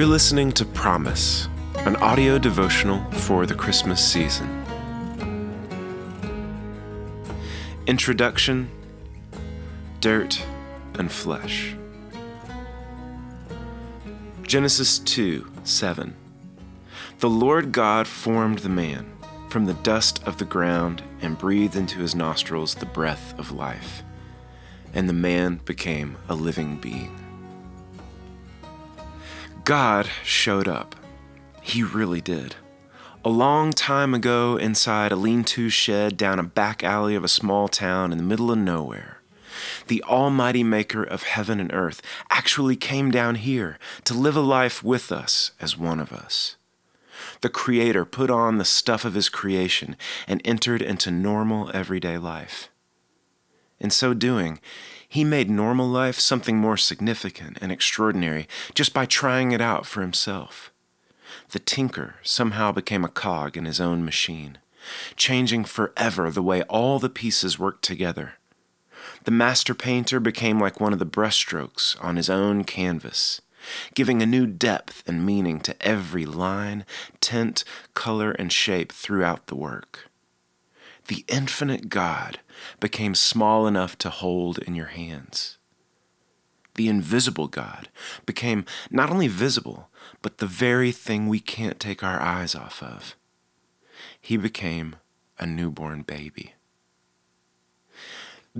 You're listening to Promise, an audio devotional for the Christmas season. Introduction Dirt and Flesh. Genesis 2 7. The Lord God formed the man from the dust of the ground and breathed into his nostrils the breath of life, and the man became a living being. God showed up. He really did. A long time ago, inside a lean to shed down a back alley of a small town in the middle of nowhere, the Almighty Maker of heaven and earth actually came down here to live a life with us as one of us. The Creator put on the stuff of His creation and entered into normal everyday life. In so doing, he made normal life something more significant and extraordinary just by trying it out for himself. The tinker somehow became a cog in his own machine, changing forever the way all the pieces worked together. The master painter became like one of the brushstrokes on his own canvas, giving a new depth and meaning to every line, tint, color, and shape throughout the work the infinite God became small enough to hold in your hands. The invisible God became not only visible, but the very thing we can't take our eyes off of. He became a newborn baby.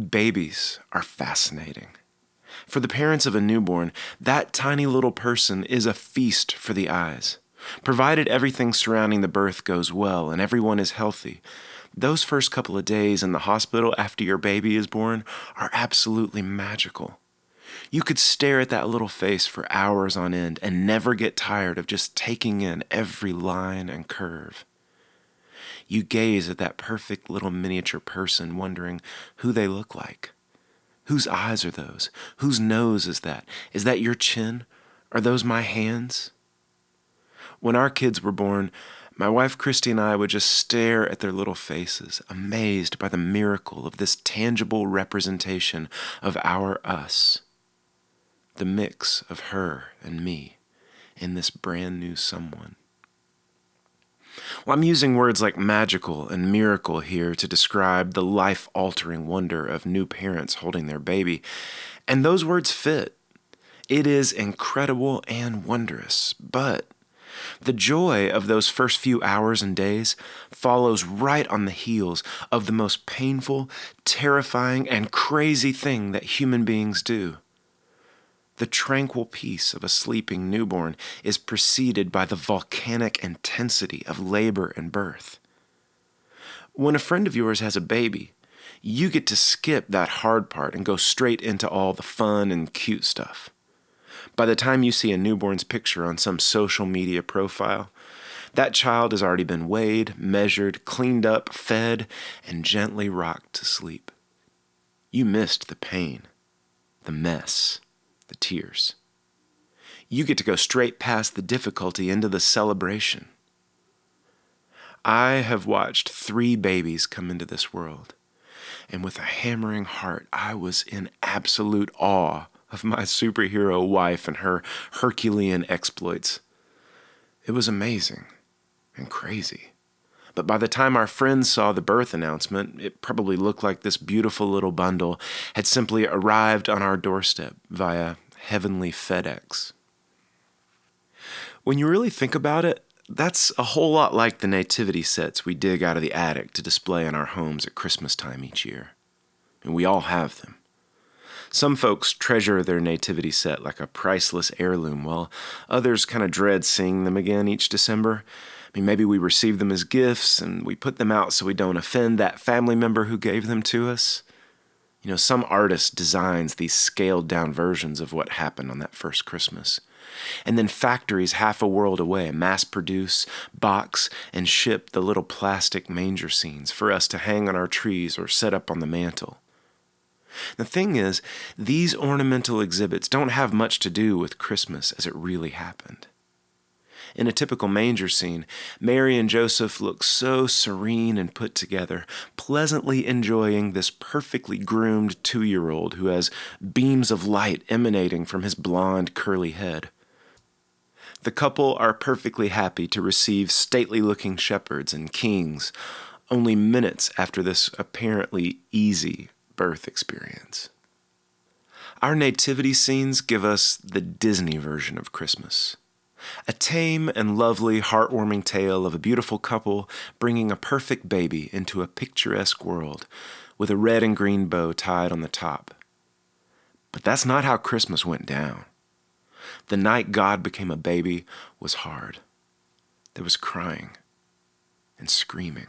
Babies are fascinating. For the parents of a newborn, that tiny little person is a feast for the eyes. Provided everything surrounding the birth goes well and everyone is healthy, those first couple of days in the hospital after your baby is born are absolutely magical. You could stare at that little face for hours on end and never get tired of just taking in every line and curve. You gaze at that perfect little miniature person, wondering who they look like. Whose eyes are those? Whose nose is that? Is that your chin? Are those my hands? When our kids were born, my wife Christy and I would just stare at their little faces, amazed by the miracle of this tangible representation of our us, the mix of her and me in this brand new someone. Well, I'm using words like magical and miracle here to describe the life altering wonder of new parents holding their baby, and those words fit. It is incredible and wondrous, but the joy of those first few hours and days follows right on the heels of the most painful, terrifying, and crazy thing that human beings do. The tranquil peace of a sleeping newborn is preceded by the volcanic intensity of labor and birth. When a friend of yours has a baby, you get to skip that hard part and go straight into all the fun and cute stuff. By the time you see a newborn's picture on some social media profile, that child has already been weighed, measured, cleaned up, fed, and gently rocked to sleep. You missed the pain, the mess, the tears. You get to go straight past the difficulty into the celebration. I have watched three babies come into this world, and with a hammering heart, I was in absolute awe of my superhero wife and her Herculean exploits. It was amazing and crazy. But by the time our friends saw the birth announcement, it probably looked like this beautiful little bundle had simply arrived on our doorstep via heavenly FedEx. When you really think about it, that's a whole lot like the nativity sets we dig out of the attic to display in our homes at Christmas time each year. And we all have them. Some folks treasure their nativity set like a priceless heirloom, while others kind of dread seeing them again each December. I mean, maybe we receive them as gifts and we put them out so we don't offend that family member who gave them to us. You know, some artist designs these scaled down versions of what happened on that first Christmas. And then factories half a world away mass produce, box, and ship the little plastic manger scenes for us to hang on our trees or set up on the mantle. The thing is, these ornamental exhibits don't have much to do with Christmas as it really happened. In a typical manger scene, Mary and Joseph look so serene and put together, pleasantly enjoying this perfectly groomed two year old who has beams of light emanating from his blond, curly head. The couple are perfectly happy to receive stately looking shepherds and kings only minutes after this apparently easy birth experience. Our nativity scenes give us the Disney version of Christmas. A tame and lovely, heartwarming tale of a beautiful couple bringing a perfect baby into a picturesque world with a red and green bow tied on the top. But that's not how Christmas went down. The night God became a baby was hard. There was crying and screaming.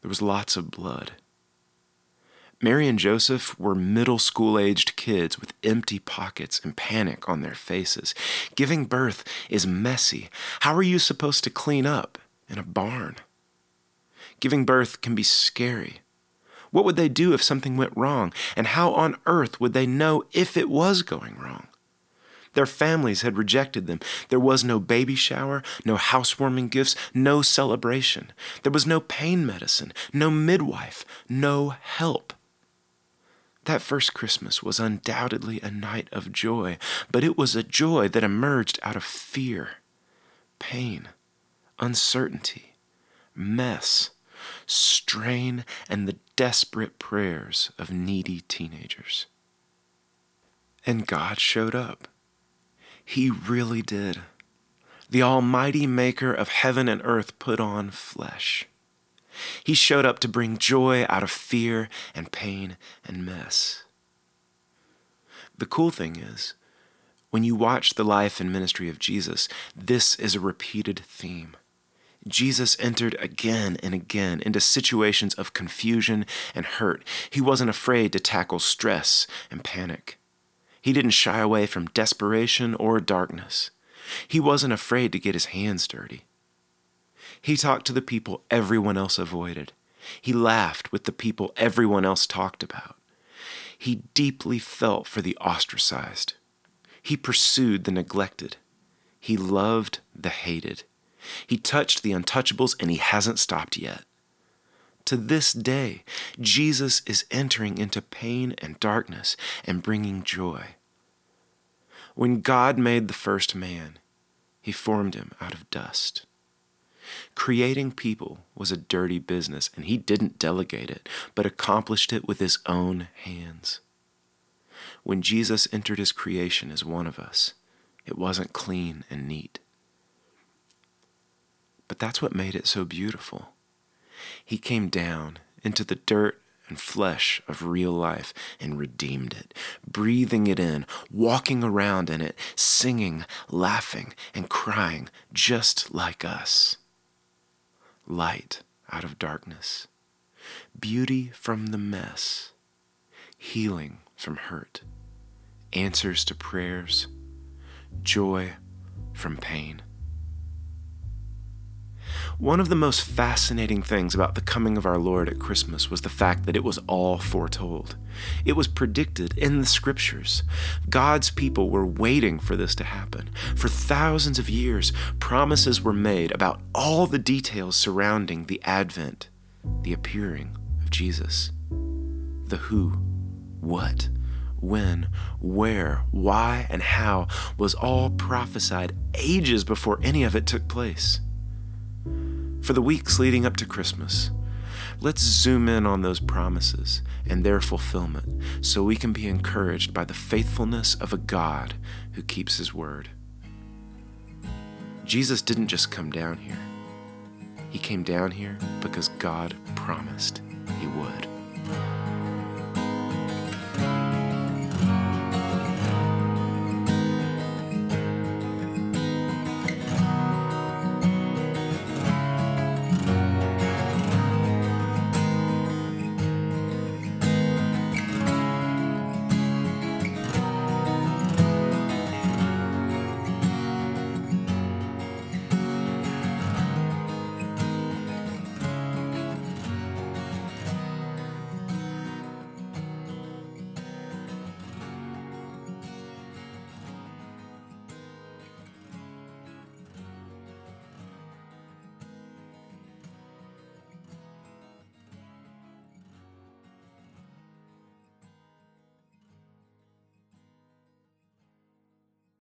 There was lots of blood. Mary and Joseph were middle school aged kids with empty pockets and panic on their faces. Giving birth is messy. How are you supposed to clean up in a barn? Giving birth can be scary. What would they do if something went wrong? And how on earth would they know if it was going wrong? Their families had rejected them. There was no baby shower, no housewarming gifts, no celebration. There was no pain medicine, no midwife, no help. That first Christmas was undoubtedly a night of joy, but it was a joy that emerged out of fear, pain, uncertainty, mess, strain, and the desperate prayers of needy teenagers. And God showed up. He really did. The Almighty Maker of heaven and earth put on flesh. He showed up to bring joy out of fear and pain and mess. The cool thing is, when you watch the life and ministry of Jesus, this is a repeated theme. Jesus entered again and again into situations of confusion and hurt. He wasn't afraid to tackle stress and panic. He didn't shy away from desperation or darkness. He wasn't afraid to get his hands dirty. He talked to the people everyone else avoided. He laughed with the people everyone else talked about. He deeply felt for the ostracized. He pursued the neglected. He loved the hated. He touched the untouchables, and he hasn't stopped yet. To this day, Jesus is entering into pain and darkness and bringing joy. When God made the first man, he formed him out of dust. Creating people was a dirty business, and he didn't delegate it, but accomplished it with his own hands. When Jesus entered his creation as one of us, it wasn't clean and neat. But that's what made it so beautiful. He came down into the dirt and flesh of real life and redeemed it, breathing it in, walking around in it, singing, laughing, and crying just like us light out of darkness, beauty from the mess, healing from hurt, answers to prayers, joy from pain. One of the most fascinating things about the coming of our Lord at Christmas was the fact that it was all foretold. It was predicted in the scriptures. God's people were waiting for this to happen. For thousands of years, promises were made about all the details surrounding the advent, the appearing of Jesus. The who, what, when, where, why, and how was all prophesied ages before any of it took place for the weeks leading up to Christmas. Let's zoom in on those promises and their fulfillment so we can be encouraged by the faithfulness of a God who keeps his word. Jesus didn't just come down here, he came down here because God promised he would.